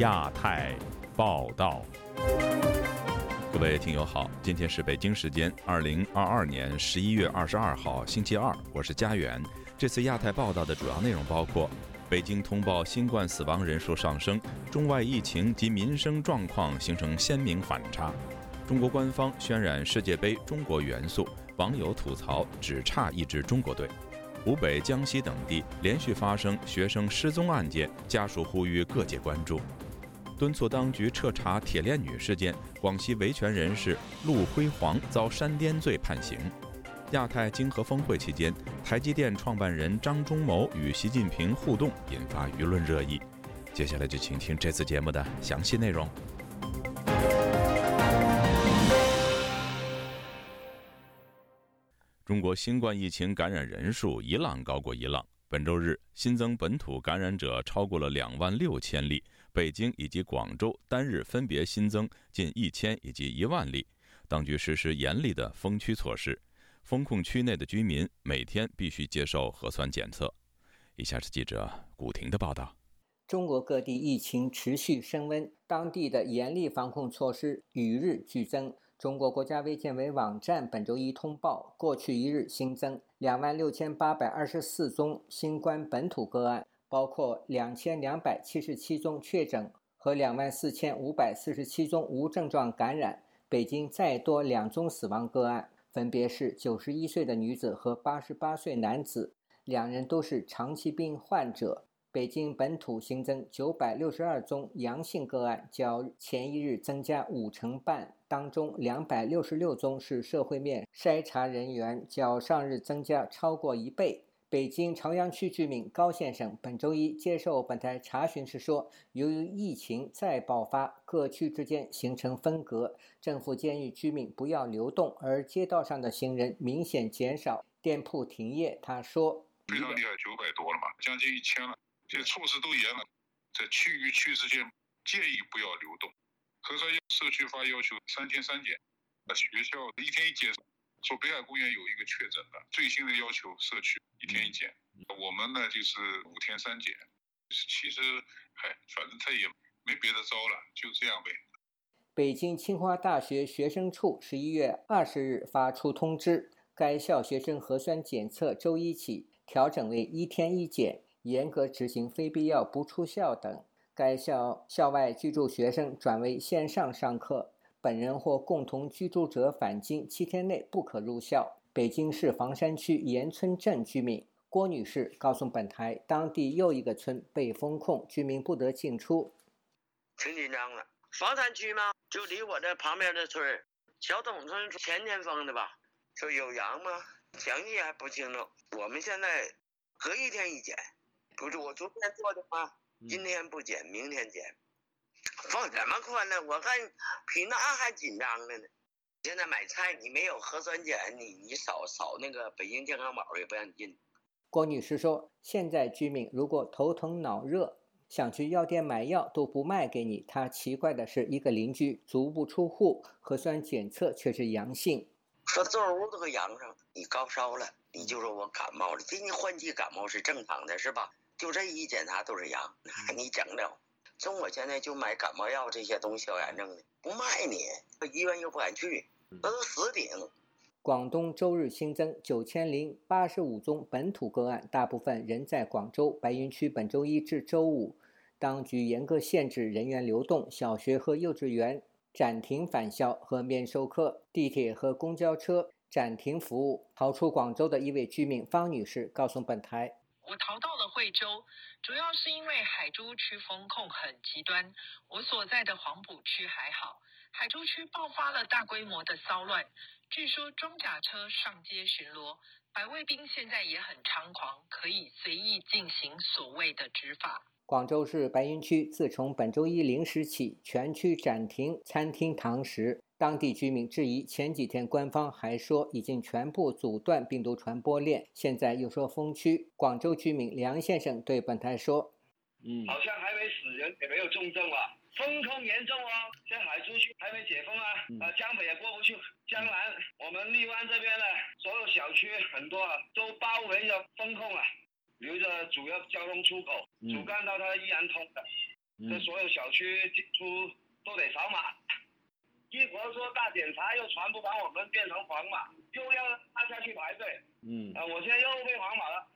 亚太报道，各位听友好，今天是北京时间二零二二年十一月二十二号星期二，我是佳远。这次亚太报道的主要内容包括：北京通报新冠死亡人数上升，中外疫情及民生状况形成鲜明反差；中国官方渲染世界杯中国元素，网友吐槽只差一支中国队。湖北、江西等地连续发生学生失踪案件，家属呼吁各界关注，敦促当局彻查铁链女事件。广西维权人士陆辉煌遭煽颠罪判刑。亚太经合峰会期间，台积电创办人张忠谋与习近平互动，引发舆论热议。接下来就请听这次节目的详细内容。中国新冠疫情感染人数一浪高过一浪。本周日新增本土感染者超过了两万六千例，北京以及广州单日分别新增近一千以及一万例。当局实施严厉的封区措施，封控区内的居民每天必须接受核酸检测。以下是记者古婷的报道：中国各地疫情持续升温，当地的严厉防控措施与日俱增。中国国家卫健委网站本周一通报，过去一日新增两万六千八百二十四宗新冠本土个案，包括两千两百七十七宗确诊和两万四千五百四十七宗无症状感染。北京再多两宗死亡个案，分别是九十一岁的女子和八十八岁男子，两人都是长期病患者。北京本土新增九百六十二宗阳性个案，较前一日增加五成半。当中两百六十六宗是社会面筛查人员，较上日增加超过一倍。北京朝阳区居民高先生本周一接受本台查询时说，由于疫情再爆发，各区之间形成分隔，政府建议居民不要流动，而街道上的行人明显减少，店铺停业。他说：“非常厉害，九百多了嘛，将近一千了。”这措施都严了，在区与区之间建议不要流动。核酸社区发要求三天三检，学校一天一检。说北海公园有一个确诊的，最新的要求社区一天一检。我们呢就是五天三检。其实，嗨，反正他也没别的招了，就这样呗。北京清华大学学生处十一月二十日发出通知，该校学生核酸检测周一起调整为一天一检。严格执行非必要不出校等。该校校外居住学生转为线上上课，本人或共同居住者返京七天内不可入校。北京市房山区岩村镇居民郭女士告诉本台，当地又一个村被封控，居民不得进出。挺紧张的，房山区吗？就离我这旁边的村儿，小董村前天封的吧？说有阳吗？详细还不清楚。我们现在隔一天一检。不是我昨天做的吗？今天不检，明天检，放什么宽呢？我看比那还紧张的呢。现在买菜你没有核酸检，你你扫扫那个北京健康宝也不让你进。郭女士说，现在居民如果头疼脑热，想去药店买药都不卖给你。她奇怪的是，一个邻居足不出户，核酸检测却是阳性。说这屋都给阳上，你高烧了，你就说我感冒了。今年换季感冒是正常的，是吧？就这一检查都是阳，你整了。中我现在就买感冒药这些东西消炎症的，不卖你，医院又不敢去，那都死顶。广东周日新增九千零八十五宗本土个案，大部分人在广州。白云区本周一至周五，当局严格限制人员流动，小学和幼稚园暂停返校和面授课，地铁和公交车暂停服务。逃出广州的一位居民方女士告诉本台。我逃到了惠州，主要是因为海珠区风控很极端。我所在的黄埔区还好，海珠区爆发了大规模的骚乱，据说装甲车上街巡逻，白卫兵现在也很猖狂，可以随意进行所谓的执法。广州市白云区自从本周一零时起，全区暂停餐厅堂食。当地居民质疑，前几天官方还说已经全部阻断病毒传播链，现在又说封区。广州居民梁先生对本台说：“嗯，好像还没死人，也没有重症啊，封控严重哦，像海珠区还没解封啊，啊，江北也过不去，江南我们荔湾这边的所有小区很多啊，都包围着封控啊，留着主要交通出口，主干道它依然通的。”这所有小区进出都得扫码。一会儿说大检查，又全部把我们变成黄码，又要大家去排队。嗯，啊，我现在又被黄码了。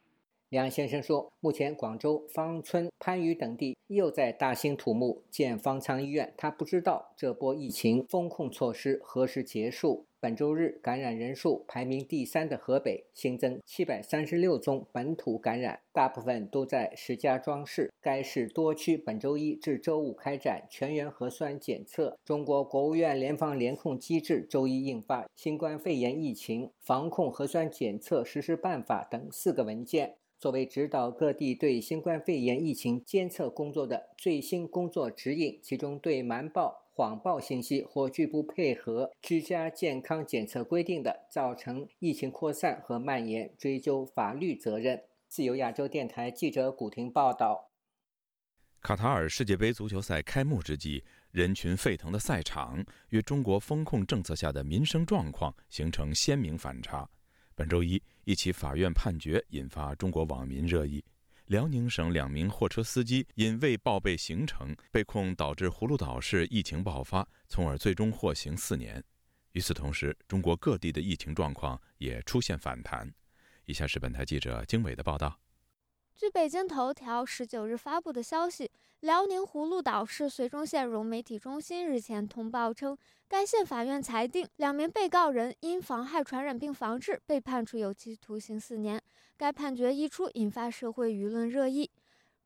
梁先生说，目前广州芳村、番禺等地又在大兴土木建方舱医院，他不知道这波疫情风控措施何时结束。本周日感染人数排名第三的河北新增七百三十六宗本土感染，大部分都在石家庄市。该市多区本周一至周五开展全员核酸检测。中国国务院联防联控机制周一印发《新冠肺炎疫情防控核酸检测实施办法》等四个文件，作为指导各地对新冠肺炎疫情监测工作的最新工作指引。其中对瞒报。谎报信息或拒不配合居家健康检测规定的，造成疫情扩散和蔓延，追究法律责任。自由亚洲电台记者古婷报道。卡塔尔世界杯足球赛开幕之际，人群沸腾的赛场与中国风控政策下的民生状况形成鲜明反差。本周一，一起法院判决引发中国网民热议。辽宁省两名货车司机因未报备行程被控导致葫芦岛市疫情爆发，从而最终获刑四年。与此同时，中国各地的疫情状况也出现反弹。以下是本台记者经纬的报道。据北京头条十九日发布的消息，辽宁葫芦岛市绥中县融媒体中心日前通报称，该县法院裁定两名被告人因妨害传染病防治被判处有期徒刑四年。该判决一出，引发社会舆论热议。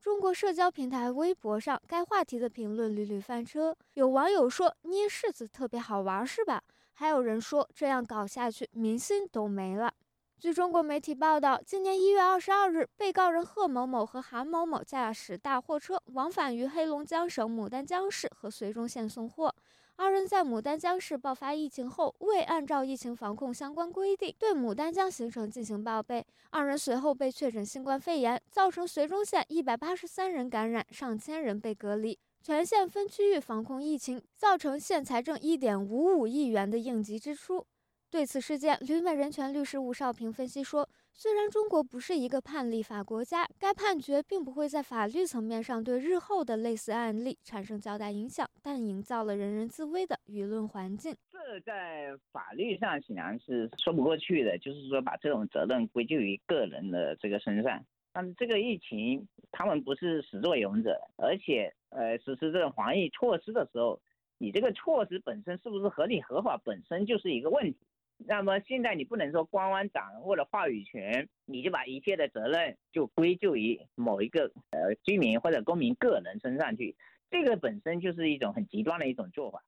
中国社交平台微博上，该话题的评论屡屡翻车。有网友说：“捏柿子特别好玩，是吧？”还有人说：“这样搞下去，民心都没了。”据中国媒体报道，今年一月二十二日，被告人贺某某和韩某某驾驶大货车往返于黑龙江省牡丹江市和绥中县送货。二人在牡丹江市爆发疫情后，未按照疫情防控相关规定对牡丹江行程进行报备，二人随后被确诊新冠肺炎，造成绥中县一百八十三人感染，上千人被隔离，全县分区域防控疫情，造成县财政一点五五亿元的应急支出。对此事件，旅美人权律师吴少平分析说，虽然中国不是一个判例法国家，该判决并不会在法律层面上对日后的类似案例产生较大影响，但营造了人人自危的舆论环境。这在法律上显然是说不过去的，就是说把这种责任归咎于个人的这个身上。但是这个疫情，他们不是始作俑者，而且呃，实施这种防疫措施的时候，你这个措施本身是不是合理合法，本身就是一个问题。那么现在你不能说官方掌握了话语权，你就把一切的责任就归咎于某一个呃居民或者公民个人身上去，这个本身就是一种很极端的一种做法。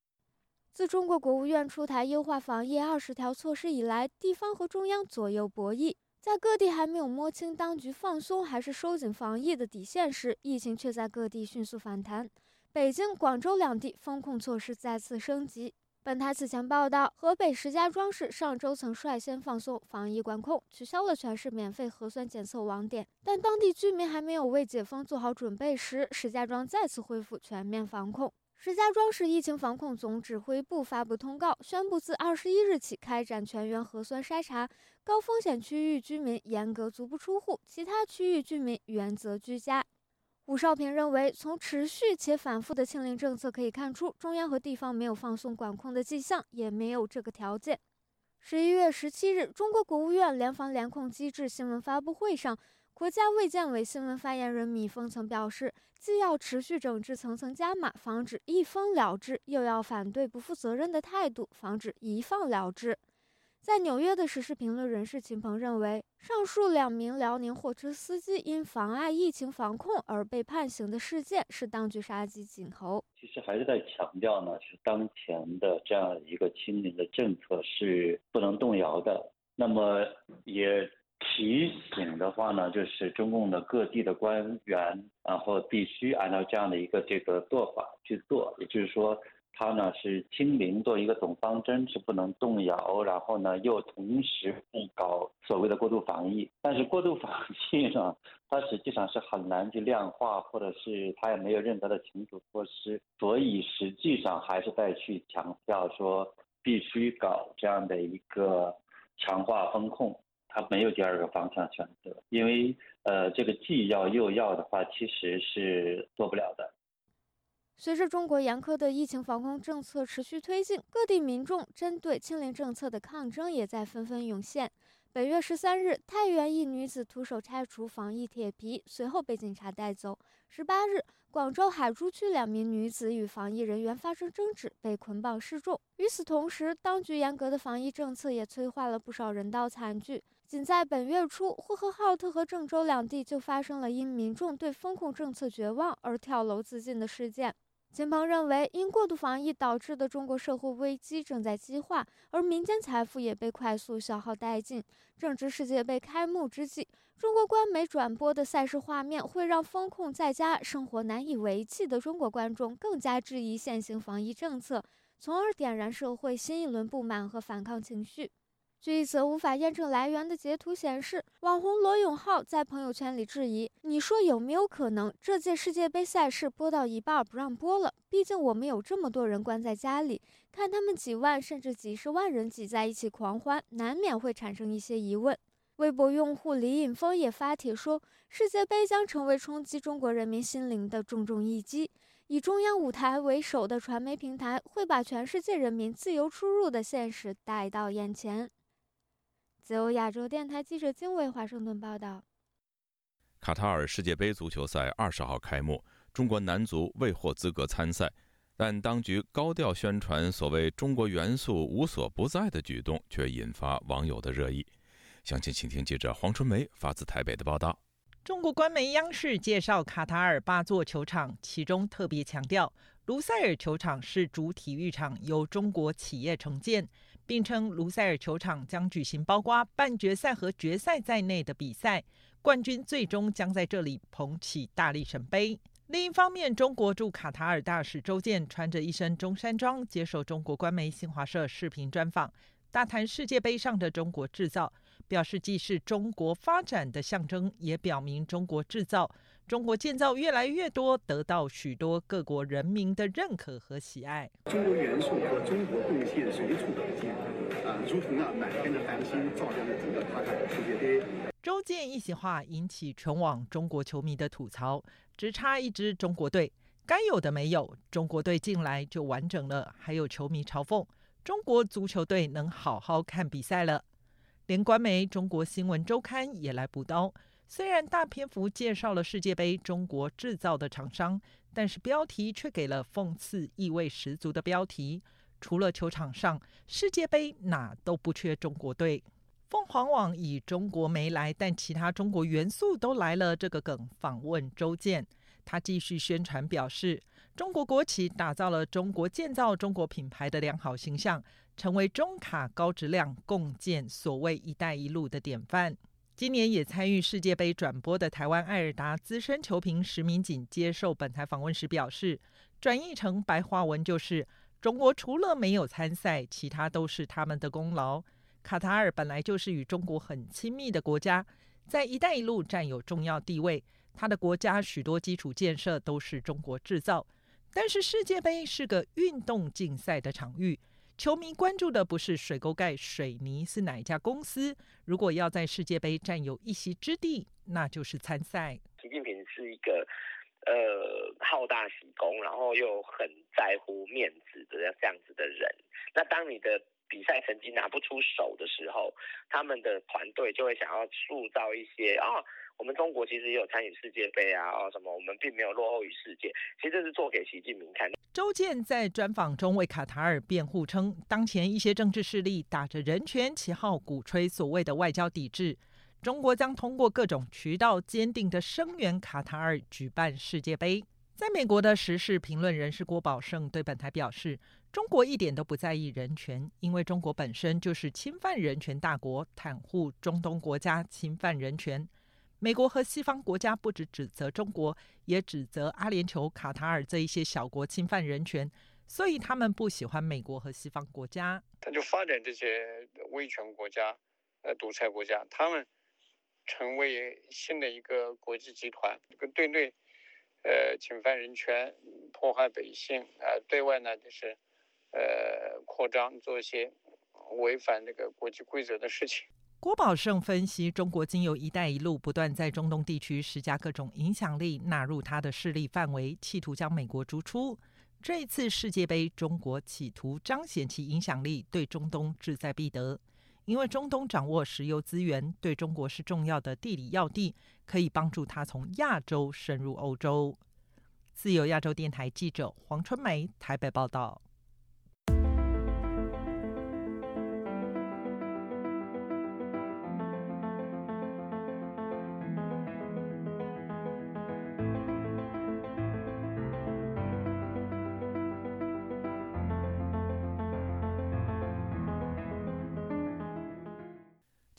自中国国务院出台优化防疫二十条措施以来，地方和中央左右博弈，在各地还没有摸清当局放松还是收紧防疫的底线时，疫情却在各地迅速反弹。北京、广州两地封控措施再次升级。本台此前报道，河北石家庄市上周曾率先放松防疫管控，取消了全市免费核酸检测网点。但当地居民还没有为解封做好准备时，石家庄再次恢复全面防控。石家庄市疫情防控总指挥部发布通告，宣布自二十一日起开展全员核酸筛查，高风险区域居民严格足不出户，其他区域居民原则居家。武少平认为，从持续且反复的清零政策可以看出，中央和地方没有放松管控的迹象，也没有这个条件。十一月十七日，中国国务院联防联控机制新闻发布会上，国家卫健委新闻发言人米峰曾表示，既要持续整治层层加码，防止一封了之，又要反对不负责任的态度，防止一放了之。在纽约的时事评论人士秦鹏认为，上述两名辽宁货车司机因妨碍疫情防控而被判刑的事件是当局杀鸡儆猴。其实还是在强调呢，是当前的这样一个清零的政策是不能动摇的。那么也提醒的话呢，就是中共的各地的官员，然后必须按照这样的一个这个做法去做，也就是说。它呢是清零做一个总方针是不能动摇，然后呢又同时不搞所谓的过度防疫，但是过度防疫呢，它实际上是很难去量化，或者是它也没有任何的清楚措施，所以实际上还是在去强调说必须搞这样的一个强化风控，它没有第二个方向选择，因为呃这个既要又要的话其实是做不了的。随着中国严苛的疫情防控政策持续推进，各地民众针对清零政策的抗争也在纷纷涌现。本月十三日，太原一女子徒手拆除防疫铁皮，随后被警察带走。十八日，广州海珠区两名女子与防疫人员发生争执，被捆绑示众。与此同时，当局严格的防疫政策也催化了不少人道惨剧。仅在本月初，呼和浩特和郑州两地就发生了因民众对风控政策绝望而跳楼自尽的事件。秦鹏认为，因过度防疫导致的中国社会危机正在激化，而民间财富也被快速消耗殆尽。正值世界杯开幕之际，中国官媒转播的赛事画面会让风控在家生活难以为继的中国观众更加质疑现行防疫政策，从而点燃社会新一轮不满和反抗情绪。据一则无法验证来源的截图显示，网红罗永浩在朋友圈里质疑：“你说有没有可能这届世界杯赛事播到一半不让播了？毕竟我们有这么多人关在家里，看他们几万甚至几十万人挤在一起狂欢，难免会产生一些疑问。”微博用户李尹峰也发帖说：“世界杯将成为冲击中国人民心灵的重重一击，以中央舞台为首的传媒平台会把全世界人民自由出入的现实带到眼前。”自由亚洲电台记者金伟华盛顿报道：卡塔尔世界杯足球赛二十号开幕，中国男足未获资格参赛，但当局高调宣传所谓“中国元素无所不在”的举动，却引发网友的热议。详情，请听记者黄春梅发自台北的报道。中国官媒央视介绍卡塔尔八座球场，其中特别强调，卢塞尔球场是主体育场，由中国企业承建。并称卢塞尔球场将举行包括半决赛和决赛在内的比赛，冠军最终将在这里捧起大力神杯。另一方面，中国驻卡塔尔大使周健穿着一身中山装接受中国官媒新华社视频专访，大谈世界杯上的中国制造，表示既是中国发展的象征，也表明中国制造、中国建造越来越多，得到许多各国人民的认可和喜爱。中国元素和中国贡献随处可见。啊如同那满天的繁星，照亮了整个卡塔尔世界杯。周健一席话引起全网中国球迷的吐槽，只差一支中国队，该有的没有，中国队进来就完整了。还有球迷嘲讽，中国足球队能好好看比赛了。连官媒《中国新闻周刊》也来补刀，虽然大篇幅介绍了世界杯中国制造的厂商，但是标题却给了讽刺意味十足的标题。除了球场上，世界杯哪都不缺中国队。凤凰网以“中国没来，但其他中国元素都来了”这个梗访问周健，他继续宣传表示，中国国企打造了中国建造中国品牌的良好形象，成为中卡高质量共建所谓“一带一路”的典范。今年也参与世界杯转播的台湾艾尔达资深球评石明锦接受本台访问时表示，转译成白话文就是。中国除了没有参赛，其他都是他们的功劳。卡塔尔本来就是与中国很亲密的国家，在“一带一路”占有重要地位。他的国家许多基础建设都是中国制造。但是世界杯是个运动竞赛的场域，球迷关注的不是水沟盖水泥是哪一家公司。如果要在世界杯占有一席之地，那就是参赛。习近平是一个。呃，好大喜功，然后又很在乎面子的这样子的人。那当你的比赛成绩拿不出手的时候，他们的团队就会想要塑造一些啊，我们中国其实也有参与世界杯啊，哦什么，我们并没有落后于世界。其实这是做给习近平看。周健在专访中为卡塔尔辩护称，当前一些政治势力打着人权旗号，鼓吹所谓的外交抵制。中国将通过各种渠道坚定地声援卡塔尔举办世界杯。在美国的时事评论人士郭宝胜对本台表示：“中国一点都不在意人权，因为中国本身就是侵犯人权大国，袒护中东国家侵犯人权。美国和西方国家不止指责中国，也指责阿联酋、卡塔尔这一些小国侵犯人权，所以他们不喜欢美国和西方国家。他就发展这些威权国家、呃独裁国家，他们。”成为新的一个国际集团，这个对内，呃，侵犯人权、破坏百姓啊；对外呢，就是，呃，扩张，做一些违反这个国际规则的事情。郭宝胜分析，中国经由“一带一路”不断在中东地区施加各种影响力，纳入他的势力范围，企图将美国逐出。这一次世界杯，中国企图彰显其影响力，对中东志在必得。因为中东掌握石油资源，对中国是重要的地理要地，可以帮助他从亚洲深入欧洲。自由亚洲电台记者黄春梅台北报道。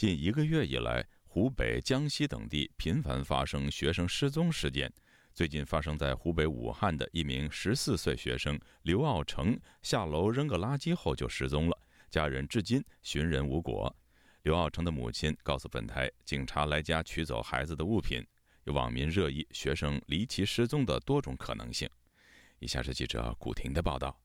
近一个月以来，湖北、江西等地频繁发生学生失踪事件。最近发生在湖北武汉的一名十四岁学生刘傲成下楼扔个垃圾后就失踪了，家人至今寻人无果。刘傲成的母亲告诉本台，警察来家取走孩子的物品。有网民热议学生离奇失踪的多种可能性。以下是记者古婷的报道。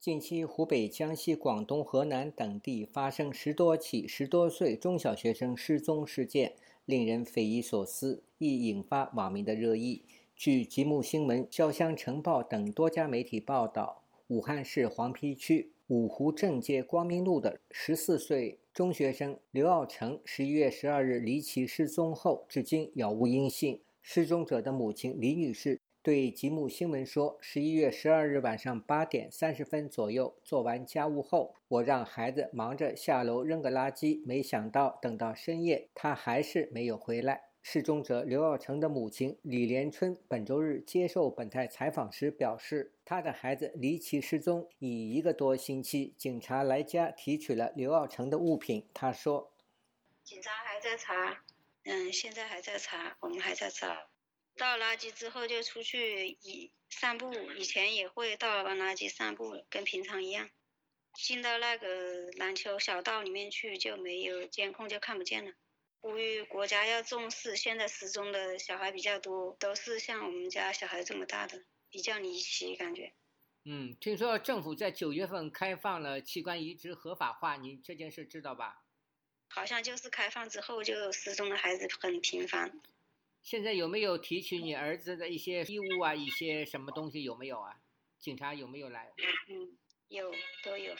近期，湖北、江西、广东、河南等地发生十多起十多岁中小学生失踪事件，令人匪夷所思，亦引发网民的热议。据吉木新闻、潇湘晨报等多家媒体报道，武汉市黄陂区五湖正街光明路的十四岁中学生刘傲成，十一月十二日离奇失踪后，至今杳无音信。失踪者的母亲李女士。对吉木新闻说，十一月十二日晚上八点三十分左右，做完家务后，我让孩子忙着下楼扔个垃圾，没想到等到深夜，他还是没有回来。失踪者刘耀成的母亲李连春本周日接受本台采访时表示，他的孩子离奇失踪已一个多星期，警察来家提取了刘耀成的物品。他说：“警察还在查，嗯，现在还在查，我们还在找。”倒垃圾之后就出去以散步，以前也会倒完垃圾散步，跟平常一样。进到那个篮球小道里面去就没有监控，就看不见了。呼吁国家要重视，现在失踪的小孩比较多，都是像我们家小孩这么大的，比较离奇感觉。嗯，听说政府在九月份开放了器官移植合法化，你这件事知道吧？好像就是开放之后就失踪的孩子很频繁。现在有没有提取你儿子的一些衣物啊？一些什么东西有没有啊？警察有没有来？嗯，有，都有。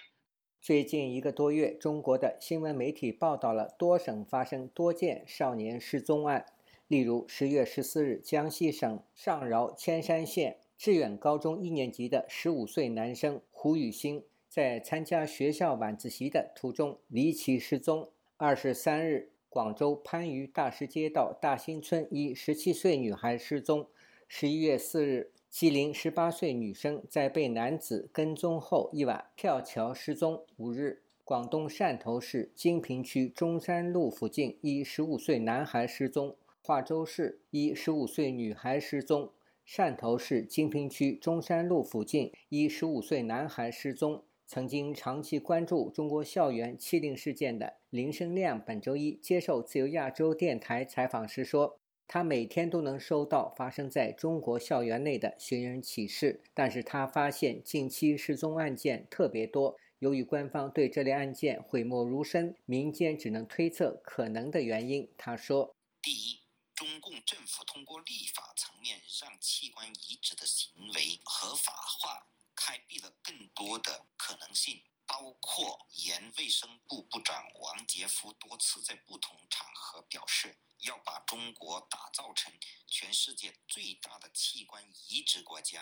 最近一个多月，中国的新闻媒体报道了多省发生多件少年失踪案。例如，十月十四日，江西省上饶铅山县致远高中一年级的十五岁男生胡宇星，在参加学校晚自习的途中离奇失踪。二十三日。广州番禺大石街道大兴村一十七岁女孩失踪。十一月四日，吉林十八岁女生在被男子跟踪后一晚跳桥失踪。五日，广东汕头市金平区中山路附近一十五岁男孩失踪。化州市一十五岁女孩失踪。汕头市金平区中山路附近一十五岁男孩失踪。曾经长期关注中国校园欺凌事件的林生亮，本周一接受自由亚洲电台采访时说：“他每天都能收到发生在中国校园内的寻人启事，但是他发现近期失踪案件特别多。由于官方对这类案件讳莫如深，民间只能推测可能的原因。”他说：“第一，中共政府通过立法层面让器官移植的行为合法化。”开辟了更多的可能性，包括原卫生部部长王杰夫多次在不同场合表示，要把中国打造成全世界最大的器官移植国家。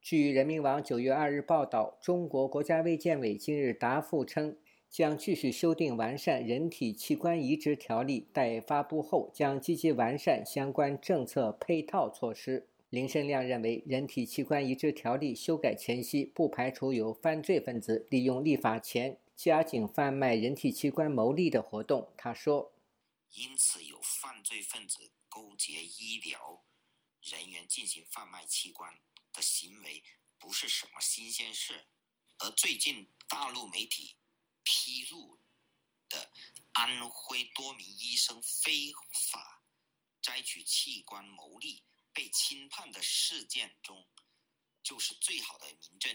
据人民网九月二日报道，中国国家卫健委近日答复称，将继续修订完善人体器官移植条例，待发布后将积极完善相关政策配套措施。林生亮认为，人体器官移植条例修改前夕，不排除有犯罪分子利用立法前加紧贩卖人体器官牟利的活动。他说：“因此，有犯罪分子勾结医疗人员进行贩卖器官的行为，不是什么新鲜事。而最近大陆媒体披露的安徽多名医生非法摘取器官牟利。”被轻判的事件中，就是最好的明证。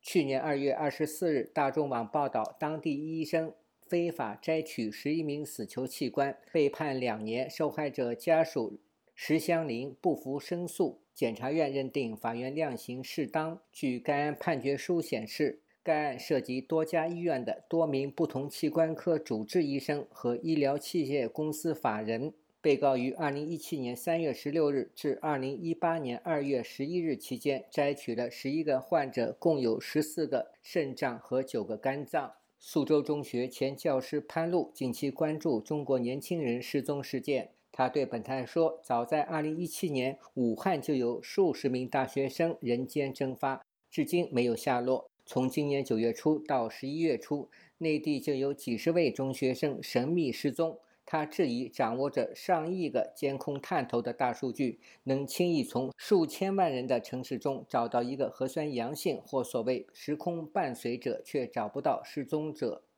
去年二月二十四日，大众网报道，当地医生非法摘取十一名死囚器官，被判两年。受害者家属石香林不服申诉，检察院认定法院量刑适当。据该案判决书显示，该案涉及多家医院的多名不同器官科主治医生和医疗器械公司法人。被告于2017年3月16日至2018年2月11日期间摘取了11个患者共有14个肾脏和9个肝脏。宿州中学前教师潘露近期关注中国年轻人失踪事件。他对本台说：“早在2017年，武汉就有数十名大学生人间蒸发，至今没有下落。从今年9月初到11月初，内地就有几十位中学生神秘失踪。”他质疑掌握着上亿个监控探头的大数据，能轻易从数千万人的城市中找到一个核酸阳性或所谓时空伴随者，却找不到失踪者。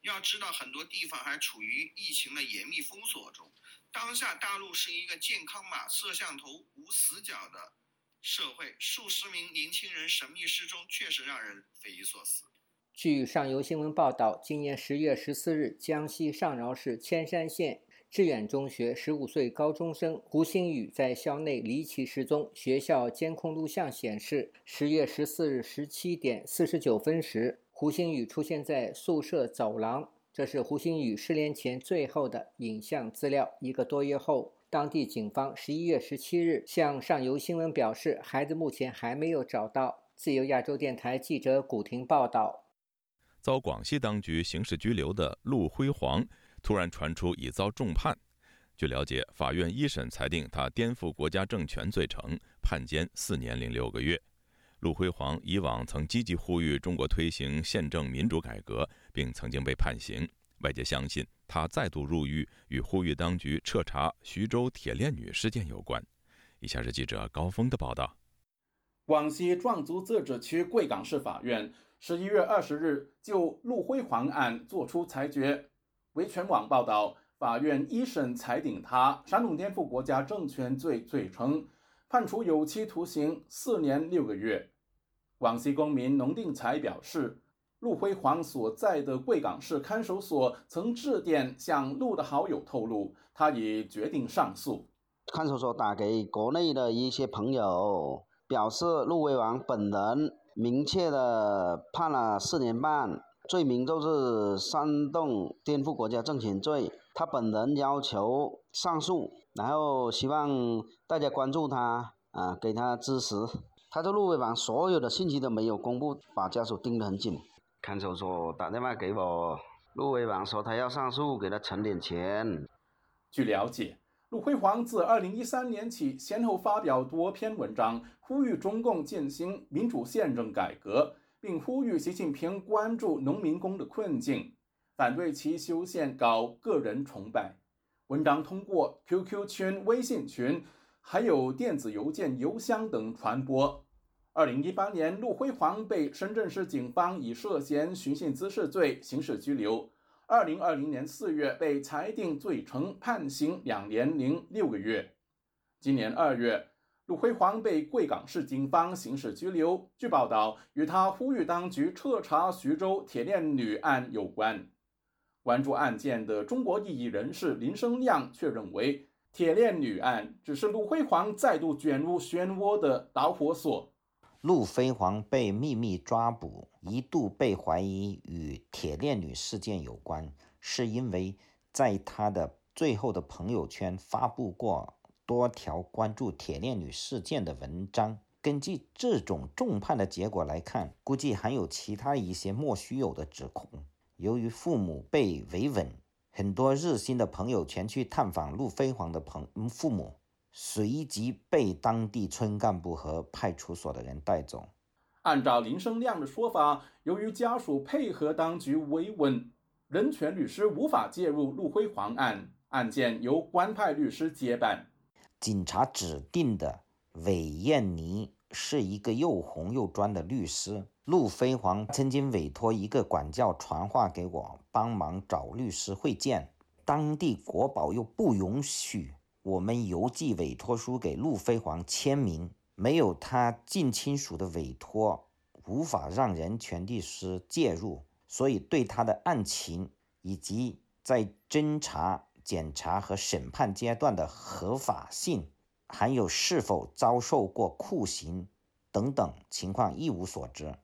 要知道，很多地方还处于疫情的严密封锁中。当下大陆是一个健康码摄像头无死角的社会，数十名年轻人神秘失踪，确实让人匪夷所思。据上游新闻报道，今年十月十四日，江西上饶市铅山县致远中学十五岁高中生胡星宇在校内离奇失踪。学校监控录像显示，十月十四日十七点四十九分时，胡星宇出现在宿舍走廊。这是胡星宇失联前最后的影像资料。一个多月后，当地警方十一月十七日向上游新闻表示，孩子目前还没有找到。自由亚洲电台记者古婷报道。遭广西当局刑事拘留的陆辉煌，突然传出已遭重判。据了解，法院一审裁定他颠覆国家政权罪成，判监四年零六个月。陆辉煌以往曾积极呼吁中国推行宪政民主改革，并曾经被判刑。外界相信他再度入狱与呼吁当局彻查徐州铁链女事件有关。以下是记者高峰的报道：广西壮族自治区贵港市法院。十一月二十日，就陆辉煌案作出裁决。维权网报道，法院一审裁定他煽动颠覆国家政权罪罪成，判处有期徒刑四年六个月。广西公民农定才表示，陆辉煌所在的贵港市看守所曾致电向陆的好友透露，他已决定上诉。看守所打给国内的一些朋友，表示陆辉煌本人。明确的判了四年半，罪名就是煽动颠覆国家政权罪。他本人要求上诉，然后希望大家关注他，啊，给他支持。他的陆伟煌所有的信息都没有公布，把家属盯得很紧。看守所打电话给我，陆伟煌说他要上诉，给他存点钱。据了解。陆辉煌自2013年起，先后发表多篇文章，呼吁中共进行民主宪政改革，并呼吁习近平关注农民工的困境，反对其修宪搞个人崇拜。文章通过 QQ 群、微信群，还有电子邮件、邮箱等传播。2018年，陆辉煌被深圳市警方以涉嫌寻衅滋事罪刑事拘留。二零二零年四月被裁定罪成，判刑两年零六个月。今年二月，陆辉煌被贵港市警方刑事拘留，据报道与他呼吁当局彻查徐州铁链女案有关。关注案件的中国异议人士林生亮却认为，铁链女案只是陆辉煌再度卷入漩涡的导火索。陆飞黄被秘密抓捕，一度被怀疑与铁链女事件有关，是因为在他的最后的朋友圈发布过多条关注铁链女事件的文章。根据这种重判的结果来看，估计还有其他一些莫须有的指控。由于父母被维稳，很多热心的朋友前去探访陆飞黄的朋父母。随即被当地村干部和派出所的人带走。按照林生亮的说法，由于家属配合当局维稳，人权律师无法介入陆辉煌案，案件由官派律师接办。警察指定的韦艳妮是一个又红又专的律师。陆飞煌曾经委托一个管教传话给我，帮忙找律师会见。当地国宝又不允许。我们邮寄委托书给陆飞黄签名，没有他近亲属的委托，无法让人权律师介入，所以对他的案情以及在侦查检查和审判阶段的合法性，还有是否遭受过酷刑等等情况一无所知。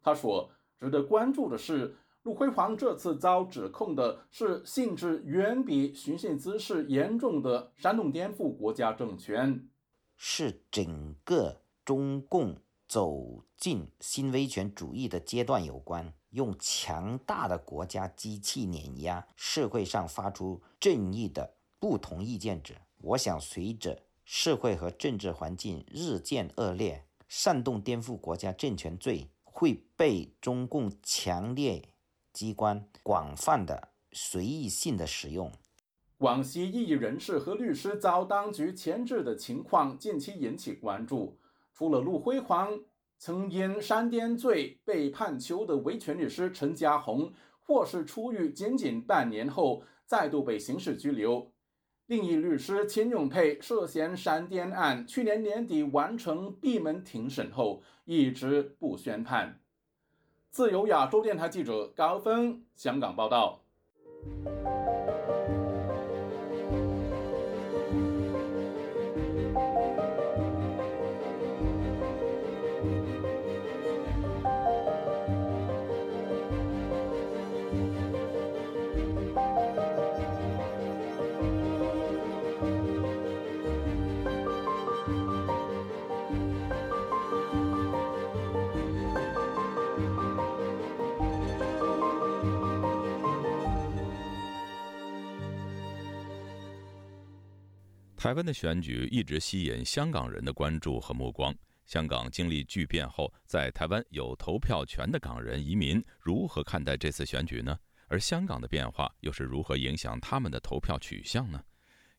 他说：“值得关注的是，陆辉煌这次遭指控的是性质远比寻衅滋事严重的煽动颠覆国家政权，是整个中共走进新威权主义的阶段有关。”用强大的国家机器碾压社会上发出正义的不同意见者。我想，随着社会和政治环境日渐恶劣，煽动颠覆国家政权罪会被中共强烈机关广泛的随意性的使用。广西异议人士和律师遭当局牵制的情况近期引起关注。除了陆辉煌。曾因煽颠罪被判囚的维权律师陈家红，或是出狱仅仅半年后再度被刑事拘留。另一律师秦永佩涉嫌煽颠案，去年年底完成闭门庭审后一直不宣判。自由亚洲电台记者高峰香港报道。台湾的选举一直吸引香港人的关注和目光。香港经历巨变后，在台湾有投票权的港人移民如何看待这次选举呢？而香港的变化又是如何影响他们的投票取向呢？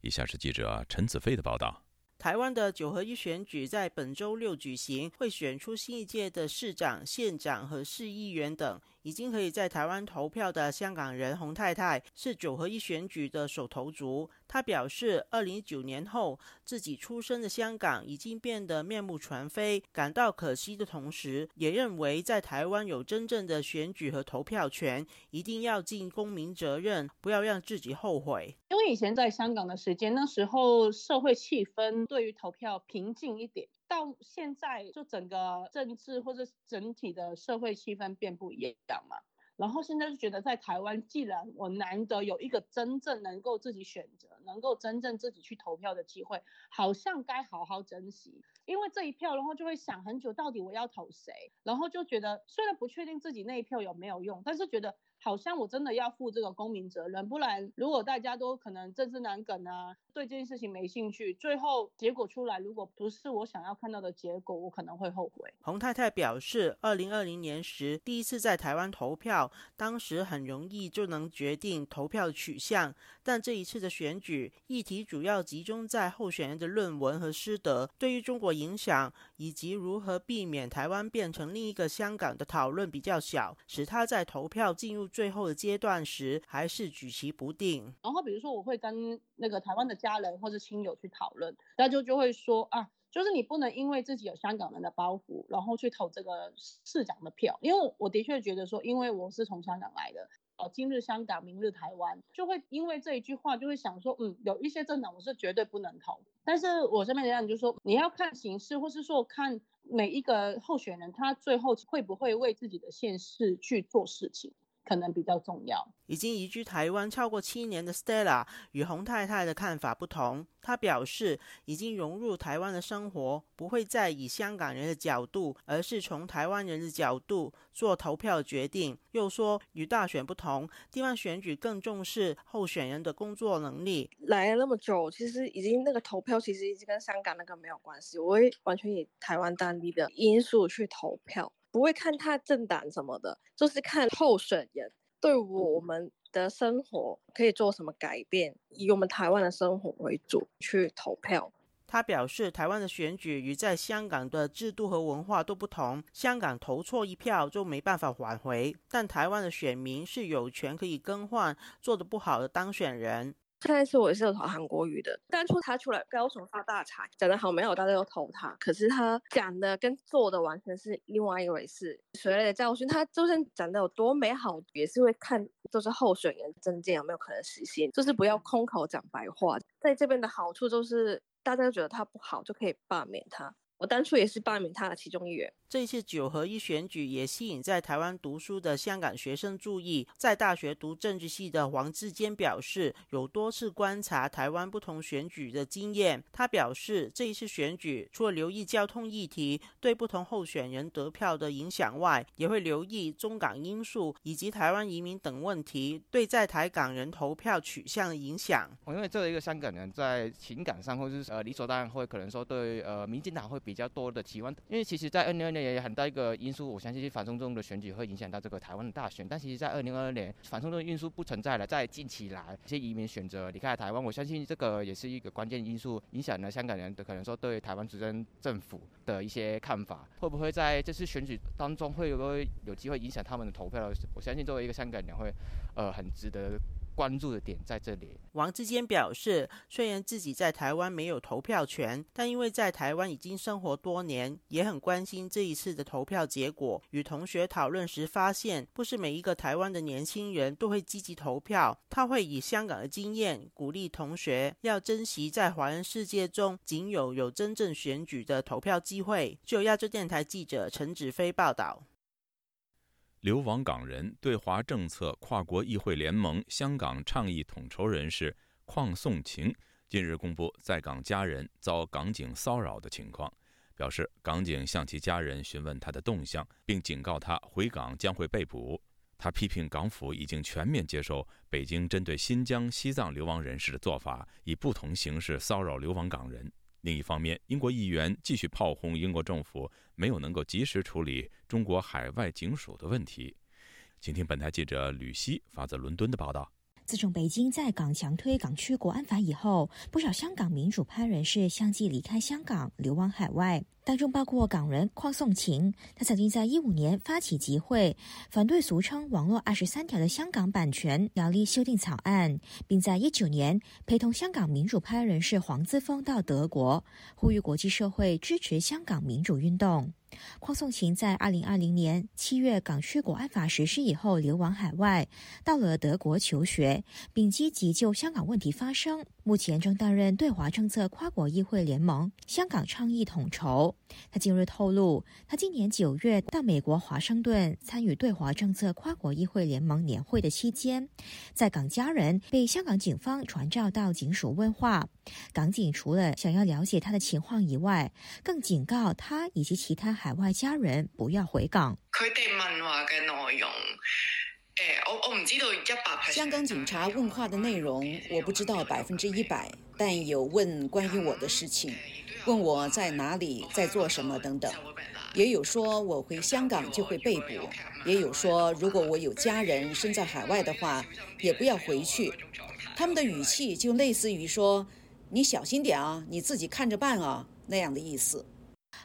以下是记者陈子飞的报道。台湾的九合一选举在本周六举行，会选出新一届的市长、县长和市议员等。已经可以在台湾投票的香港人洪太太是九合一选举的首投族。她表示，二零一九年后自己出生的香港已经变得面目全非，感到可惜的同时，也认为在台湾有真正的选举和投票权，一定要尽公民责任，不要让自己后悔。因为以前在香港的时间，那时候社会气氛对于投票平静一点。到现在，就整个政治或者整体的社会气氛变不一样嘛。然后现在就觉得，在台湾，既然我难得有一个真正能够自己选择、能够真正自己去投票的机会，好像该好好珍惜。因为这一票，然后就会想很久，到底我要投谁？然后就觉得，虽然不确定自己那一票有没有用，但是觉得。好像我真的要负这个公民责任，不然如果大家都可能政治难梗啊，对这件事情没兴趣，最后结果出来如果不是我想要看到的结果，我可能会后悔。洪太太表示，二零二零年时第一次在台湾投票，当时很容易就能决定投票取向，但这一次的选举议题主要集中在候选人的论文和师德对于中国影响以及如何避免台湾变成另一个香港的讨论比较小，使他在投票进入。最后的阶段时，还是举棋不定。然后比如说，我会跟那个台湾的家人或者亲友去讨论，那就就会说啊，就是你不能因为自己有香港人的包袱，然后去投这个市长的票。因为我的确觉得说，因为我是从香港来的，哦，今日香港，明日台湾，就会因为这一句话，就会想说，嗯，有一些政党我是绝对不能投。但是我身边的人就说，你要看形势，或是说看每一个候选人他最后会不会为自己的现实去做事情。可能比较重要。已经移居台湾超过七年的 Stella 与洪太太的看法不同。她表示，已经融入台湾的生活，不会再以香港人的角度，而是从台湾人的角度做投票决定。又说，与大选不同，地方选举更重视候选人的工作能力。来了那么久，其实已经那个投票其实已经跟香港那个没有关系，我会完全以台湾当地的因素去投票，不会看他政党什么的，就是看候选人。对我们的生活可以做什么改变？以我们台湾的生活为主去投票。他表示，台湾的选举与在香港的制度和文化都不同。香港投错一票就没办法挽回，但台湾的选民是有权可以更换做的不好的当选人。上一次我也是有投韩国瑜的，当初他出来高雄发大财，讲的好没有，大家都投他。可是他讲的跟做的完全是另外一回事。水类的教训，他就算讲的有多美好，也是会看就是候选人证件有没有可能实现，就是不要空口讲白话。在这边的好处就是，大家都觉得他不好，就可以罢免他。我当初也是罢免他的其中一员。这次九合一选举也吸引在台湾读书的香港学生注意。在大学读政治系的黄志坚表示，有多次观察台湾不同选举的经验。他表示，这一次选举除了留意交通议题对不同候选人得票的影响外，也会留意中港因素以及台湾移民等问题对在台港人投票取向的影响。我因为作为一个香港人，在情感上或是呃理所当然会可能说对呃民进党会比较多的期望，因为其实在二零二年。也很大一个因素，我相信是反送中的选举会影响到这个台湾的大选。但其实，在二零二二年，反送中的因素不存在了。在近期来，一些移民选择离开台湾，我相信这个也是一个关键因素，影响了香港人的可能说对台湾执政政府的一些看法。会不会在这次选举当中会有个有机会影响他们的投票？我相信作为一个香港人，会呃很值得。关注的点在这里。王志坚表示，虽然自己在台湾没有投票权，但因为在台湾已经生活多年，也很关心这一次的投票结果。与同学讨论时发现，不是每一个台湾的年轻人都会积极投票。他会以香港的经验鼓励同学要珍惜在华人世界中仅有有真正选举的投票机会。就亚洲电台记者陈子飞报道。流亡港人对华政策跨国议会联盟香港倡议统筹人士邝颂晴近日公布在港家人遭港警骚扰的情况，表示港警向其家人询问他的动向，并警告他回港将会被捕。他批评港府已经全面接受北京针对新疆、西藏流亡人士的做法，以不同形式骚扰流亡港人。另一方面，英国议员继续炮轰英国政府没有能够及时处理中国海外警署的问题。请听本台记者吕希发自伦敦的报道。自从北京在港强推港区国安法以后，不少香港民主派人士相继离开香港，流亡海外。当中包括港人邝颂晴，他曾经在一五年发起集会，反对俗称“网络二十三条”的香港版权条例修订草案，并在一九年陪同香港民主派人士黄之锋到德国，呼吁国际社会支持香港民主运动。邝颂晴在二零二零年七月港区国安法实施以后流亡海外，到了德国求学，并积极就香港问题发声。目前正担任对华政策跨国议会联盟香港倡议统筹。他近日透露，他今年九月到美国华盛顿参与对华政策跨国议会联盟年会的期间，在港家人被香港警方传召到警署问话。港警除了想要了解他的情况以外，更警告他以及其他海外家人不要回港。佢哋问话嘅内容。我我唔知道一百。香港警察问话的内容我不知道百分之一百，但有问关于我的事情，问我在哪里，在做什么等等，也有说我回香港就会被捕，也有说如果我有家人身在海外的话，也不要回去。他们的语气就类似于说：“你小心点啊，你自己看着办啊”那样的意思。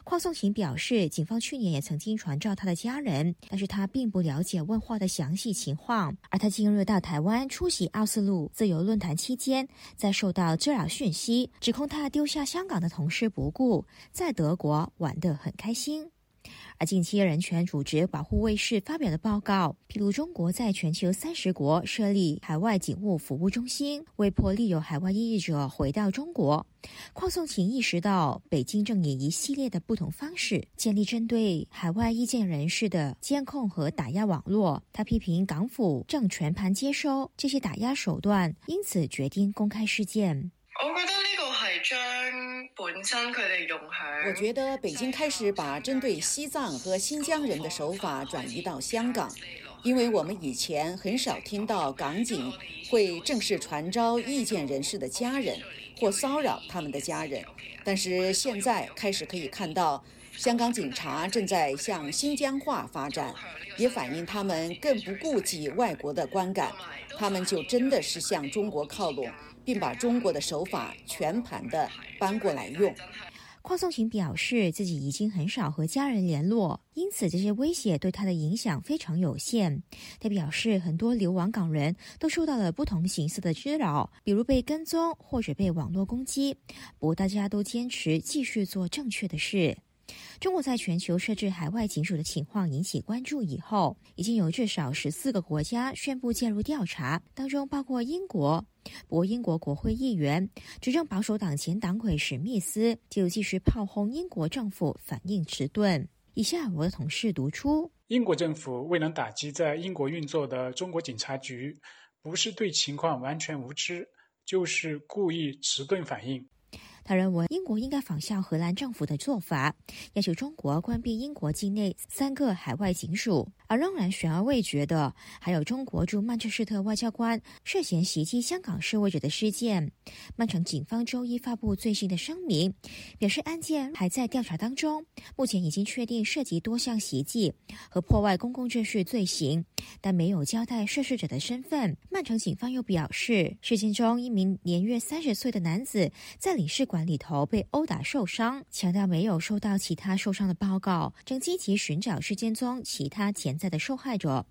邝颂琴表示，警方去年也曾经传召他的家人，但是他并不了解问话的详细情况。而他近日到台湾出席奥斯陆自由论坛期间，在受到滋扰讯息，指控他丢下香港的同事不顾，在德国玩得很开心。而近期人权组织保护卫士发表的报告披露，中国在全球三十国设立海外警务服务中心，为迫利有海外异议者回到中国。邝颂琴意识到，北京正以一系列的不同方式建立针对海外意见人士的监控和打压网络。他批评港府正全盘接收这些打压手段，因此决定公开事件。我觉得呢个系将本身佢哋用向。我觉得北京开始把针对西藏和新疆人的手法转移到香港，因为我们以前很少听到港警会正式传召意见人士的家人或骚扰他们的家人，但是现在开始可以看到，香港警察正在向新疆化发展，也反映他们更不顾及外国的观感，他们就真的是向中国靠拢。并把中国的手法全盘的搬过来用。邝颂琴表示，自己已经很少和家人联络，因此这些威胁对他的影响非常有限。他表示，很多流亡港人都受到了不同形式的滋扰，比如被跟踪或者被网络攻击。不过，大家都坚持继续做正确的事。中国在全球设置海外警署的情况引起关注以后，已经有至少十四个国家宣布介入调查，当中包括英国。不过，英国国会议员、执政保守党前党魁史密斯就继续炮轰英国政府反应迟钝。以下我的同事读出：英国政府未能打击在英国运作的中国警察局，不是对情况完全无知，就是故意迟钝反应。他认为英国应该仿效荷兰政府的做法，要求中国关闭英国境内三个海外警署。而仍然悬而未决的，还有中国驻曼彻斯特外交官涉嫌袭击香港示威者的事件。曼城警方周一发布最新的声明，表示案件还在调查当中，目前已经确定涉及多项袭击和破坏公共秩序罪行，但没有交代涉事者的身份。曼城警方又表示，事件中一名年约三十岁的男子在领事馆里头被殴打受伤，强调没有收到其他受伤的报告，正积极寻找事件中其他潜在的受害者。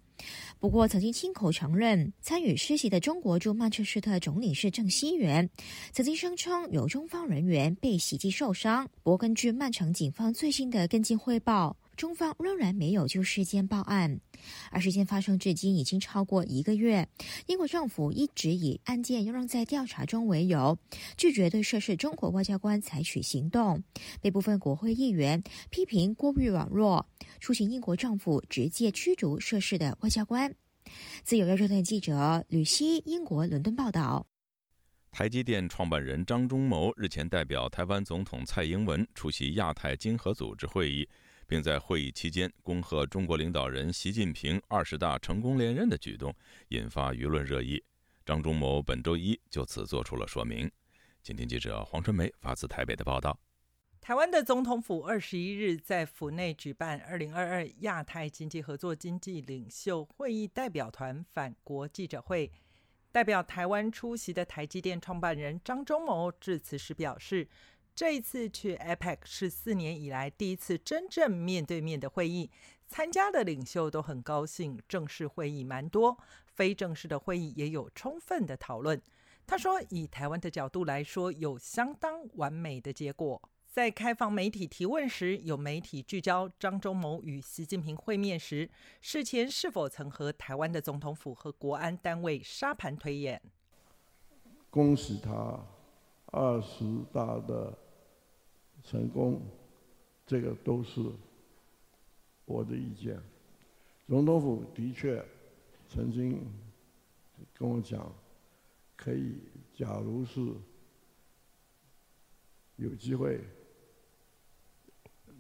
不过，曾经亲口承认参与施袭的中国驻曼彻斯特总领事郑熙元，曾经声称有中方人员被袭击受伤。不过，根据曼城警方最新的跟进汇报。中方仍然没有就事件报案，而事件发生至今已经超过一个月。英国政府一直以案件仍在调查中为由，拒绝对涉事中国外交官采取行动。被部分国会议员批评过于软弱，出行英国政府直接驱逐涉事的外交官。自由亚洲电台记者吕希，英国伦敦报道。台积电创办人张忠谋日前代表台湾总统蔡英文出席亚太经合组织会议。并在会议期间恭贺中国领导人习近平二十大成功连任的举动，引发舆论热议。张忠谋本周一就此做出了说明。请听记者黄春梅发自台北的报道：台湾的总统府二十一日在府内举办二零二二亚太经济合作经济领袖会议代表团返国记者会，代表台湾出席的台积电创办人张忠谋致辞时表示。这一次去 APEC 是四年以来第一次真正面对面的会议，参加的领袖都很高兴。正式会议蛮多，非正式的会议也有充分的讨论。他说，以台湾的角度来说，有相当完美的结果。在开放媒体提问时，有媒体聚焦张忠谋与习近平会面时，事前是否曾和台湾的总统府和国安单位沙盘推演？恭喜他二十大的。成功，这个都是我的意见。总统府的确曾经跟我讲，可以，假如是有机会，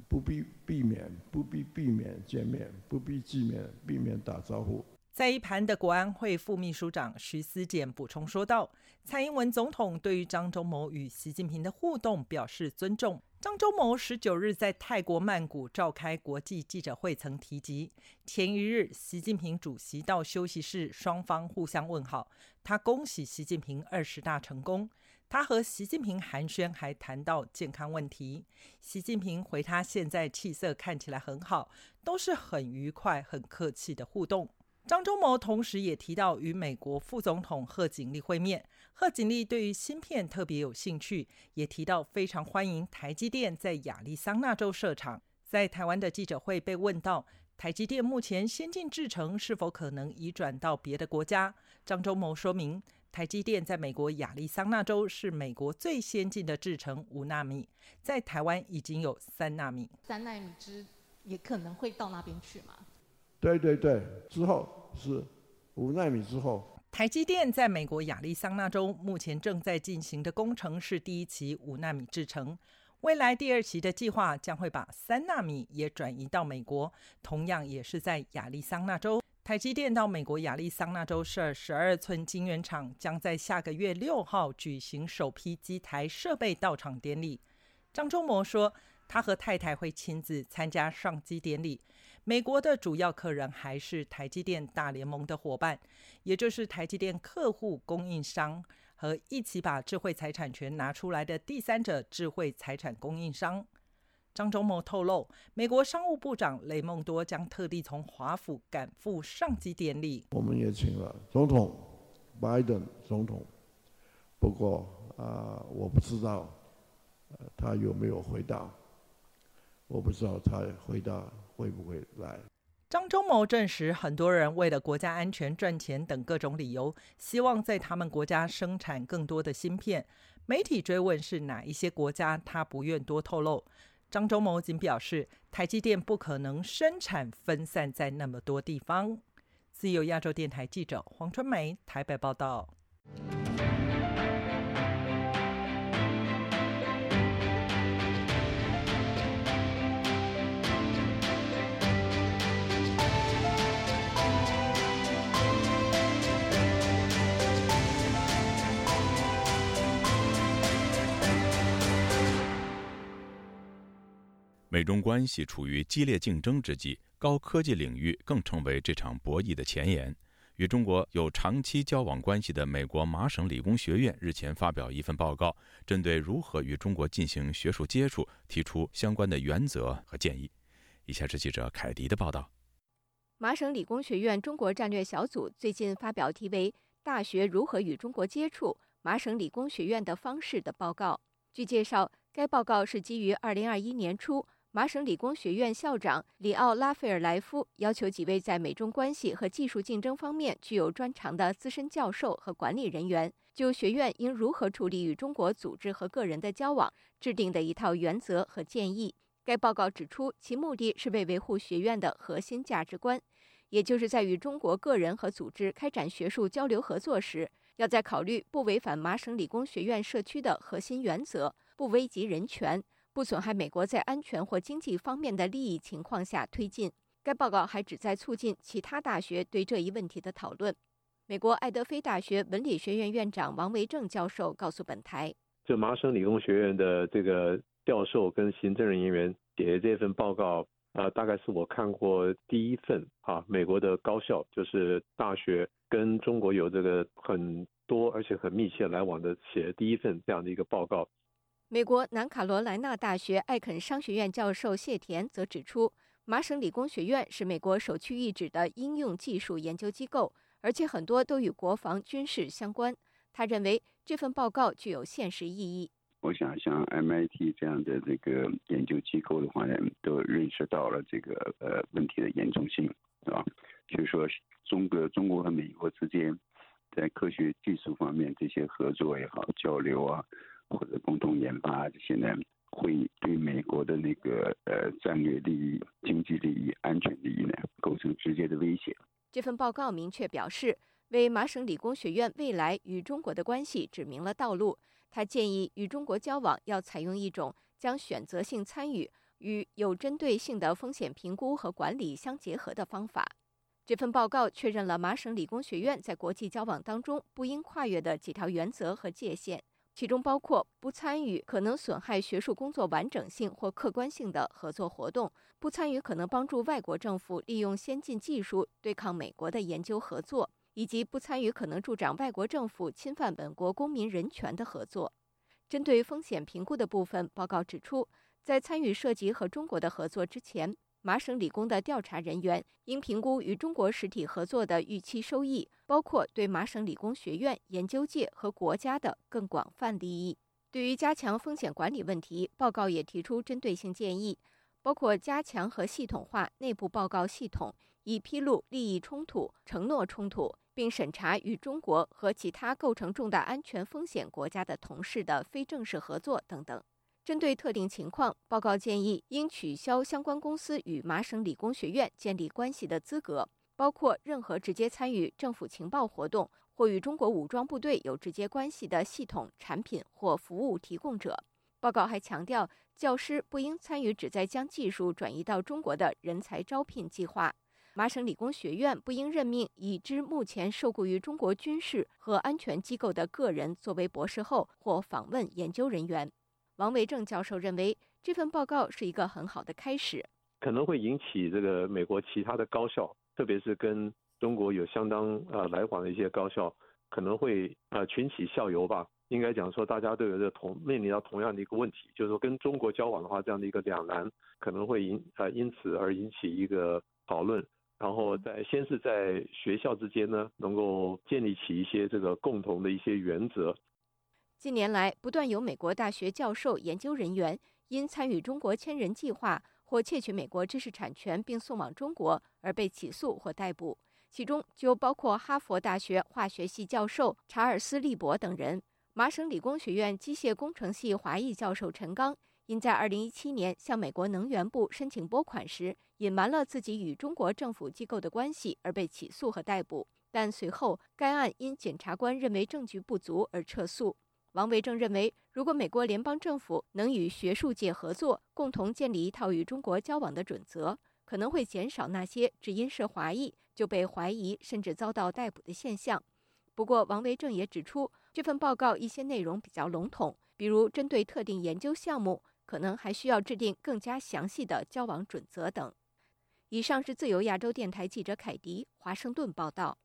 不必避免，不必避免见面，不必避免避免打招呼。在一旁的国安会副秘书长徐思俭补充说道：“蔡英文总统对于张忠谋与习近平的互动表示尊重。张忠谋十九日在泰国曼谷召开国际记者会，曾提及前一日习近平主席到休息室，双方互相问好，他恭喜习近平二十大成功。他和习近平寒暄，还谈到健康问题。习近平回他现在气色看起来很好，都是很愉快、很客气的互动。”张忠谋同时也提到与美国副总统贺锦丽会面，贺锦丽对于芯片特别有兴趣，也提到非常欢迎台积电在亚利桑那州设厂。在台湾的记者会被问到台积电目前先进制程是否可能移转到别的国家，张忠谋说明，台积电在美国亚利桑那州是美国最先进的制程五纳米，在台湾已经有三纳米，三纳米之也可能会到那边去吗？对对对，之后。是五纳米之后，台积电在美国亚利桑那州目前正在进行的工程是第一期五纳米制程，未来第二期的计划将会把三纳米也转移到美国，同样也是在亚利桑那州。台积电到美国亚利桑那州设十二寸晶圆厂，将在下个月六号举行首批机台设备到场典礼。张忠谋说，他和太太会亲自参加上机典礼。美国的主要客人还是台积电大联盟的伙伴，也就是台积电客户供应商，和一起把智慧财产权拿出来的第三者智慧财产供应商。张忠谋透露，美国商务部长雷蒙多将特地从华府赶赴上级典礼。我们也请了总统拜登总统，不过啊，我不知道他有没有回答，我不知道他回答会不会来。张忠谋证实，很多人为了国家安全、赚钱等各种理由，希望在他们国家生产更多的芯片。媒体追问是哪一些国家，他不愿多透露。张忠谋仅表示，台积电不可能生产分散在那么多地方。自由亚洲电台记者黄春梅台北报道。美中关系处于激烈竞争之际，高科技领域更成为这场博弈的前沿。与中国有长期交往关系的美国麻省理工学院日前发表一份报告，针对如何与中国进行学术接触，提出相关的原则和建议。以下是记者凯迪的报道。麻省理工学院中国战略小组最近发表题为《大学如何与中国接触：麻省理工学院的方式》的报告。据介绍，该报告是基于2021年初。麻省理工学院校长里奥·拉斐尔莱夫要求几位在美中关系和技术竞争方面具有专长的资深教授和管理人员，就学院应如何处理与中国组织和个人的交往制定的一套原则和建议。该报告指出，其目的是为维护学院的核心价值观，也就是在与中国个人和组织开展学术交流合作时，要在考虑不违反麻省理工学院社区的核心原则、不危及人权。不损害美国在安全或经济方面的利益情况下推进。该报告还旨在促进其他大学对这一问题的讨论。美国爱德菲大学文理学院院长王维正教授告诉本台：“这麻省理工学院的这个教授跟行政人员写的这份报告，呃，大概是我看过第一份啊，美国的高校就是大学跟中国有这个很多而且很密切来往的写的第一份这样的一个报告。”美国南卡罗来纳大学艾肯商学院教授谢田则指出，麻省理工学院是美国首屈一指的应用技术研究机构，而且很多都与国防军事相关。他认为这份报告具有现实意义。我想，像 MIT 这样的这个研究机构的话呢，都认识到了这个呃问题的严重性，是吧？就是说，中国中国和美国之间在科学技术方面这些合作也好，交流啊。或者共同研发这些呢，会对美国的那个呃战略利益、经济利益、安全利益呢构成直接的威胁。这份报告明确表示，为麻省理工学院未来与中国的关系指明了道路。他建议与中国交往要采用一种将选择性参与与有针对性的风险评估和管理相结合的方法。这份报告确认了麻省理工学院在国际交往当中不应跨越的几条原则和界限。其中包括不参与可能损害学术工作完整性或客观性的合作活动，不参与可能帮助外国政府利用先进技术对抗美国的研究合作，以及不参与可能助长外国政府侵犯本国公民人权的合作。针对风险评估的部分，报告指出，在参与涉及和中国的合作之前。麻省理工的调查人员应评估与中国实体合作的预期收益，包括对麻省理工学院、研究界和国家的更广泛利益。对于加强风险管理问题，报告也提出针对性建议，包括加强和系统化内部报告系统，以披露利益冲突、承诺冲突，并审查与中国和其他构成重大安全风险国家的同事的非正式合作等等。针对特定情况，报告建议应取消相关公司与麻省理工学院建立关系的资格，包括任何直接参与政府情报活动或与中国武装部队有直接关系的系统、产品或服务提供者。报告还强调，教师不应参与旨在将技术转移到中国的人才招聘计划。麻省理工学院不应任命已知目前受雇于中国军事和安全机构的个人作为博士后或访问研究人员。王维正教授认为，这份报告是一个很好的开始，可能会引起这个美国其他的高校，特别是跟中国有相当呃来往的一些高校，可能会呃群起效尤吧。应该讲说，大家都有这同面临到同样的一个问题，就是说跟中国交往的话，这样的一个两难可能会引呃因此而引起一个讨论，然后在先是在学校之间呢，能够建立起一些这个共同的一些原则。近年来，不断有美国大学教授、研究人员因参与中国千人计划或窃取美国知识产权并送往中国而被起诉或逮捕，其中就包括哈佛大学化学系教授查尔斯·利伯等人。麻省理工学院机械工程系华裔教授陈刚，因在2017年向美国能源部申请拨款时，隐瞒了自己与中国政府机构的关系，而被起诉和逮捕。但随后该案因检察官认为证据不足而撤诉。王维正认为，如果美国联邦政府能与学术界合作，共同建立一套与中国交往的准则，可能会减少那些只因是华裔就被怀疑甚至遭到逮捕的现象。不过，王维正也指出。这份报告一些内容比较笼统，比如针对特定研究项目，可能还需要制定更加详细的交往准则等。以上是自由亚洲电台记者凯迪华盛顿报道。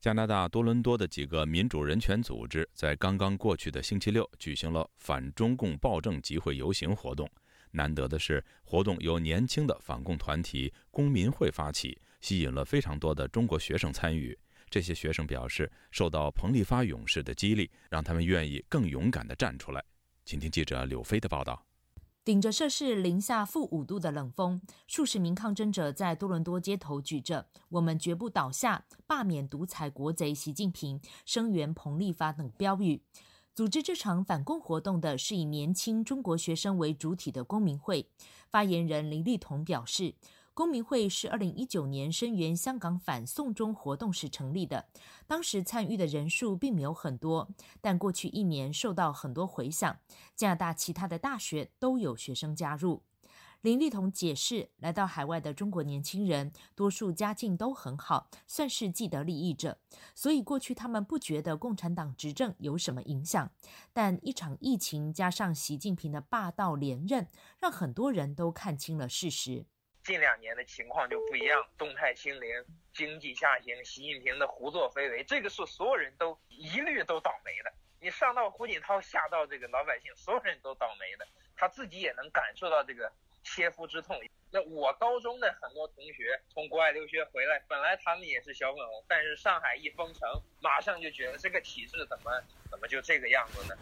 加拿大多伦多的几个民主人权组织在刚刚过去的星期六举行了反中共暴政集会游行活动。难得的是，活动由年轻的反共团体公民会发起，吸引了非常多的中国学生参与。这些学生表示，受到彭立发勇士的激励，让他们愿意更勇敢地站出来。请听记者柳飞的报道。顶着摄氏零下负五度的冷风，数十名抗争者在多伦多街头举着“我们绝不倒下，罢免独裁国贼习近平，声援彭立发”等标语。组织这场反共活动的是以年轻中国学生为主体的公民会。发言人林立彤表示。公民会是二零一九年声援香港反送中活动时成立的，当时参与的人数并没有很多，但过去一年受到很多回响。加拿大其他的大学都有学生加入。林立彤解释，来到海外的中国年轻人多数家境都很好，算是既得利益者，所以过去他们不觉得共产党执政有什么影响。但一场疫情加上习近平的霸道连任，让很多人都看清了事实。近两年的情况就不一样，动态清零，经济下行，习近平的胡作非为，这个是所有人都一律都倒霉的。你上到胡锦涛，下到这个老百姓，所有人都倒霉的。他自己也能感受到这个切肤之痛。那我高中的很多同学从国外留学回来，本来他们也是小粉红，但是上海一封城，马上就觉得这个体制怎么怎么就这个样子呢？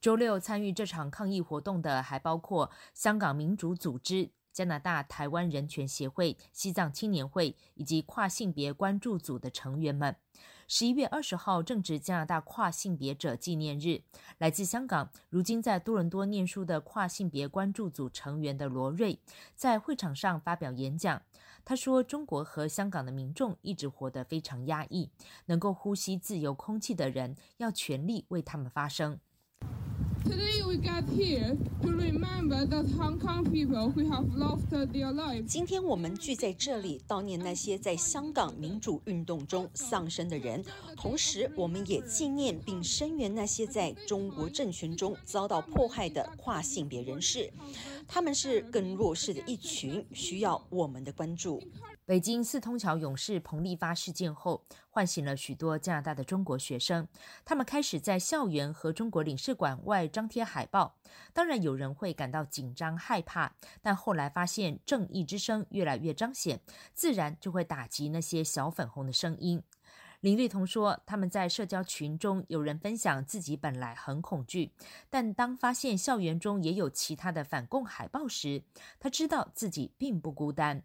周六参与这场抗议活动的还包括香港民主组织。加拿大台湾人权协会、西藏青年会以及跨性别关注组的成员们。十一月二十号正值加拿大跨性别者纪念日。来自香港，如今在多伦多念书的跨性别关注组成员的罗瑞，在会场上发表演讲。他说：“中国和香港的民众一直活得非常压抑，能够呼吸自由空气的人，要全力为他们发声。”今天我们聚在这里悼念那些在香港民主运动中丧生的人，同时我们也纪念并声援那些在中国政权中遭到迫害的跨性别人士。他们是更弱势的一群，需要我们的关注。北京四通桥勇士彭立发事件后，唤醒了许多加拿大的中国学生。他们开始在校园和中国领事馆外张贴海报。当然，有人会感到紧张害怕，但后来发现正义之声越来越彰显，自然就会打击那些小粉红的声音。林立彤说：“他们在社交群中有人分享自己本来很恐惧，但当发现校园中也有其他的反共海报时，他知道自己并不孤单。”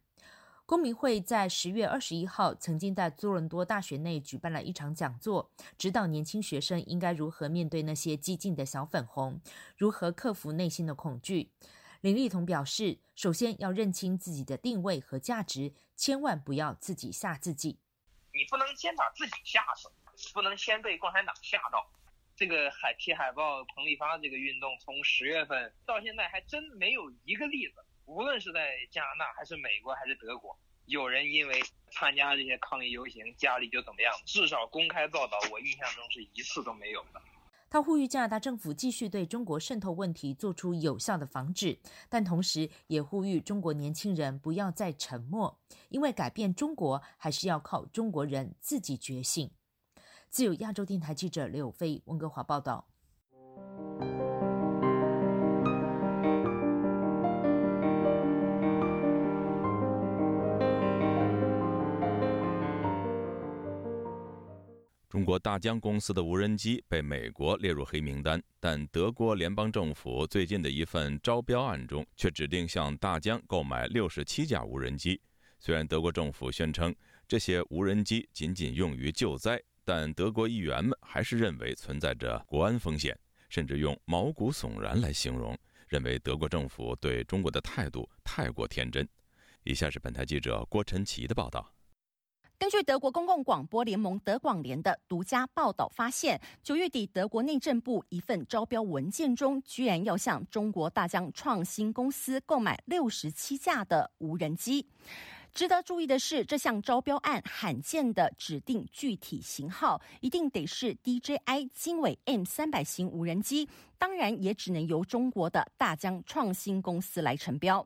公民会在十月二十一号曾经在多伦多大学内举办了一场讲座，指导年轻学生应该如何面对那些激进的小粉红，如何克服内心的恐惧。林立彤表示，首先要认清自己的定位和价值，千万不要自己吓自己。你不能先把自己吓死，不能先被共产党吓到。这个海贴海报彭立发这个运动，从十月份到现在，还真没有一个例子。无论是在加拿大还是美国还是德国，有人因为参加这些抗议游行，家里就怎么样？至少公开报道，我印象中是一次都没有的。他呼吁加拿大政府继续对中国渗透问题做出有效的防治，但同时也呼吁中国年轻人不要再沉默，因为改变中国还是要靠中国人自己觉醒。自由亚洲电台记者刘飞温哥华报道。中国大疆公司的无人机被美国列入黑名单，但德国联邦政府最近的一份招标案中却指定向大疆购买六十七架无人机。虽然德国政府宣称这些无人机仅仅用于救灾，但德国议员们还是认为存在着国安风险，甚至用毛骨悚然来形容，认为德国政府对中国的态度太过天真。以下是本台记者郭晨奇的报道。根据德国公共广播联盟德广联的独家报道发现，九月底德国内政部一份招标文件中，居然要向中国大疆创新公司购买六十七架的无人机。值得注意的是，这项招标案罕见的指定具体型号，一定得是 DJI 经纬 M 三百型无人机，当然也只能由中国的大疆创新公司来承标。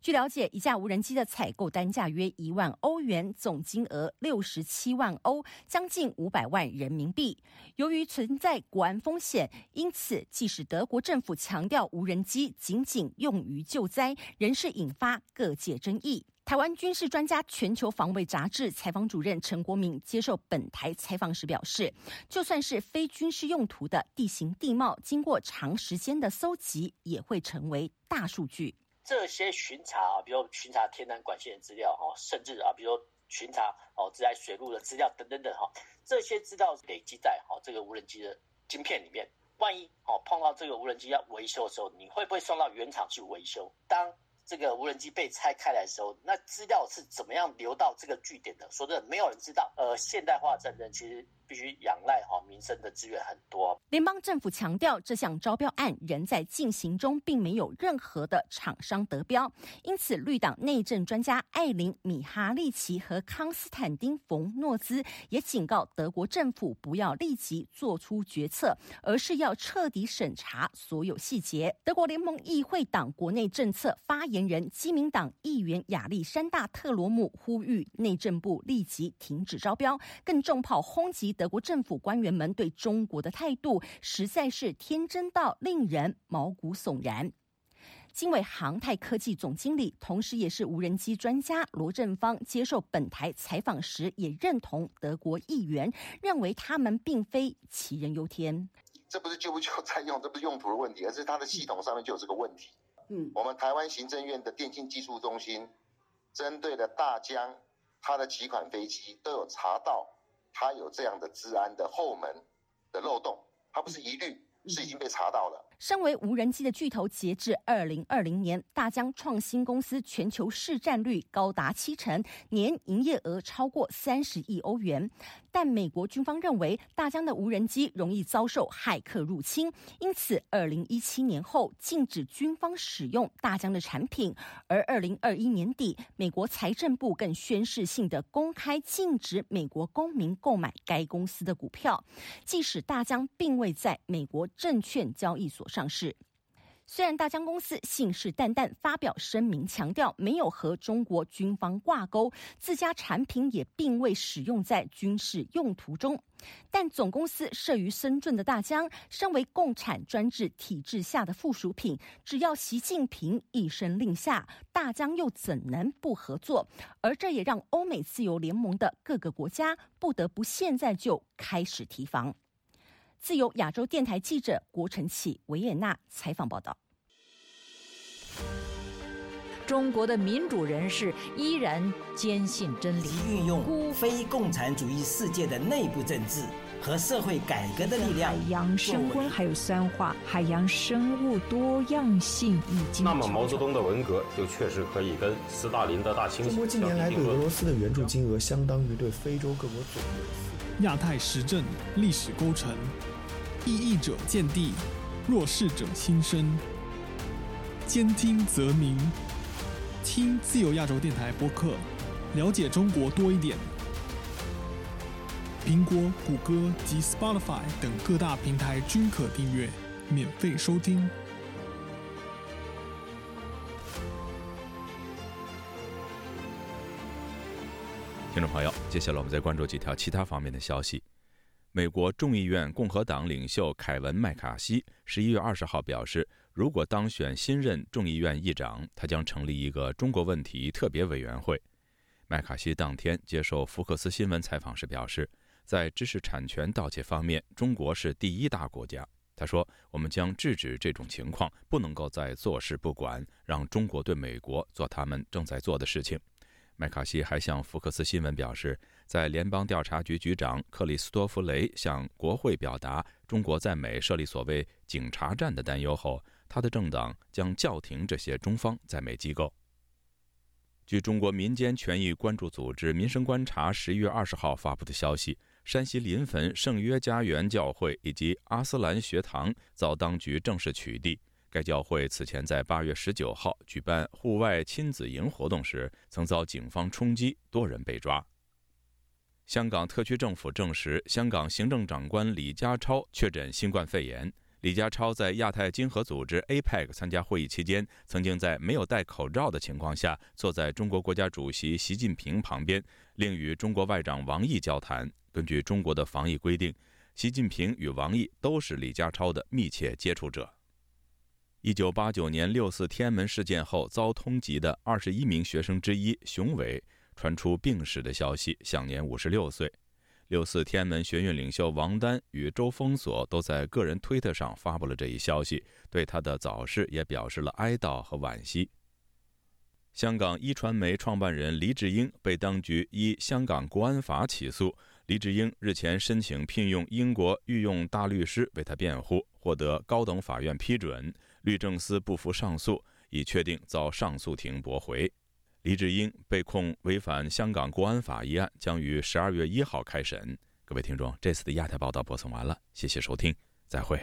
据了解，一架无人机的采购单价约一万欧元，总金额六十七万欧，将近五百万人民币。由于存在国安风险，因此即使德国政府强调无人机仅仅用于救灾，仍是引发各界争议。台湾军事专家、全球防卫杂志采访主任陈国民接受本台采访时表示，就算是非军事用途的地形地貌，经过长时间的搜集，也会成为大数据。这些巡查啊，比如巡查天然管线的资料哈，甚至啊，比如巡查哦，自来水路的资料等等等哈，这些资料累积在哈这个无人机的晶片里面。万一哦碰到这个无人机要维修的时候，你会不会送到原厂去维修？当这个无人机被拆开来的时候，那资料是怎么样流到这个据点的？说真的，没有人知道。呃，现代化战争其实。必须仰赖哈民生的资源很多。联邦政府强调，这项招标案仍在进行中，并没有任何的厂商得标。因此，绿党内政专家艾琳·米哈利奇和康斯坦丁·冯诺兹也警告德国政府，不要立即做出决策，而是要彻底审查所有细节。德国联盟议会党国内政策发言人基民党议员亚历山大·特罗姆呼吁内政部立即停止招标，更重炮轰击。德国政府官员们对中国的态度实在是天真到令人毛骨悚然。经纬航太科技总经理，同时也是无人机专家罗振芳接受本台采访时，也认同德国议员认为他们并非杞人忧天。这不是救不救在用，这不是用途的问题，而是它的系统上面就有这个问题。嗯，我们台湾行政院的电信技术中心针对的大疆，它的几款飞机都有查到。它有这样的治安的后门的漏洞，他不是疑虑，是已经被查到了。身为无人机的巨头，截至二零二零年，大疆创新公司全球市占率高达七成，年营业额超过三十亿欧元。但美国军方认为，大疆的无人机容易遭受骇客入侵，因此二零一七年后禁止军方使用大疆的产品。而二零二一年底，美国财政部更宣示性的公开禁止美国公民购买该公司的股票，即使大疆并未在美国证券交易所。上市。虽然大疆公司信誓旦旦发表声明，强调没有和中国军方挂钩，自家产品也并未使用在军事用途中，但总公司设于深圳的大疆，身为共产专制体制下的附属品，只要习近平一声令下，大疆又怎能不合作？而这也让欧美自由联盟的各个国家不得不现在就开始提防。自由亚洲电台记者郭晨启维也纳采访报道：中国的民主人士依然坚信真理，运用非共产主义世界的内部政治和社会改革的力量。海洋升温还有酸化，海洋生物多样性已经。那么毛泽东的文革就确实可以跟斯大林的大清洗。中国近年来对俄罗斯的援助金额相当于对非洲各国总和。亚太时政历史构成。异议者见地，弱势者心声。兼听则明，听自由亚洲电台播客，了解中国多一点。苹果、谷歌及 Spotify 等各大平台均可订阅，免费收听。听众朋友，接下来我们再关注几条其他方面的消息。美国众议院共和党领袖凯文·麦卡锡十一月二十号表示，如果当选新任众议院议长，他将成立一个中国问题特别委员会。麦卡锡当天接受福克斯新闻采访时表示，在知识产权盗窃方面，中国是第一大国家。他说：“我们将制止这种情况，不能够再坐视不管，让中国对美国做他们正在做的事情。”麦卡锡还向福克斯新闻表示，在联邦调查局局长克里斯多弗雷向国会表达中国在美设立所谓“警察站”的担忧后，他的政党将叫停这些中方在美机构。据中国民间权益关注组织“民生观察”十一月二十号发布的消息，山西临汾圣约家园教会以及阿斯兰学堂遭当局正式取缔。该教会此前在八月十九号举办户外亲子营活动时，曾遭警方冲击，多人被抓。香港特区政府证实，香港行政长官李家超确诊新冠肺炎。李家超在亚太经合组织 APEC 参加会议期间，曾经在没有戴口罩的情况下，坐在中国国家主席习近平旁边，另与中国外长王毅交谈。根据中国的防疫规定，习近平与王毅都是李家超的密切接触者。一九八九年六四天安门事件后遭通缉的二十一名学生之一熊伟传出病逝的消息，享年五十六岁。六四天安门学运领袖王丹与周峰锁都在个人推特上发布了这一消息，对他的早逝也表示了哀悼和惋惜。香港一传媒创办人黎智英被当局依香港国安法起诉。黎智英日前申请聘用英国御用大律师为他辩护，获得高等法院批准。律政司不服上诉，已确定遭上诉庭驳回。黎智英被控违反香港国安法一案，将于十二月一号开审。各位听众，这次的亚太报道播送完了，谢谢收听，再会。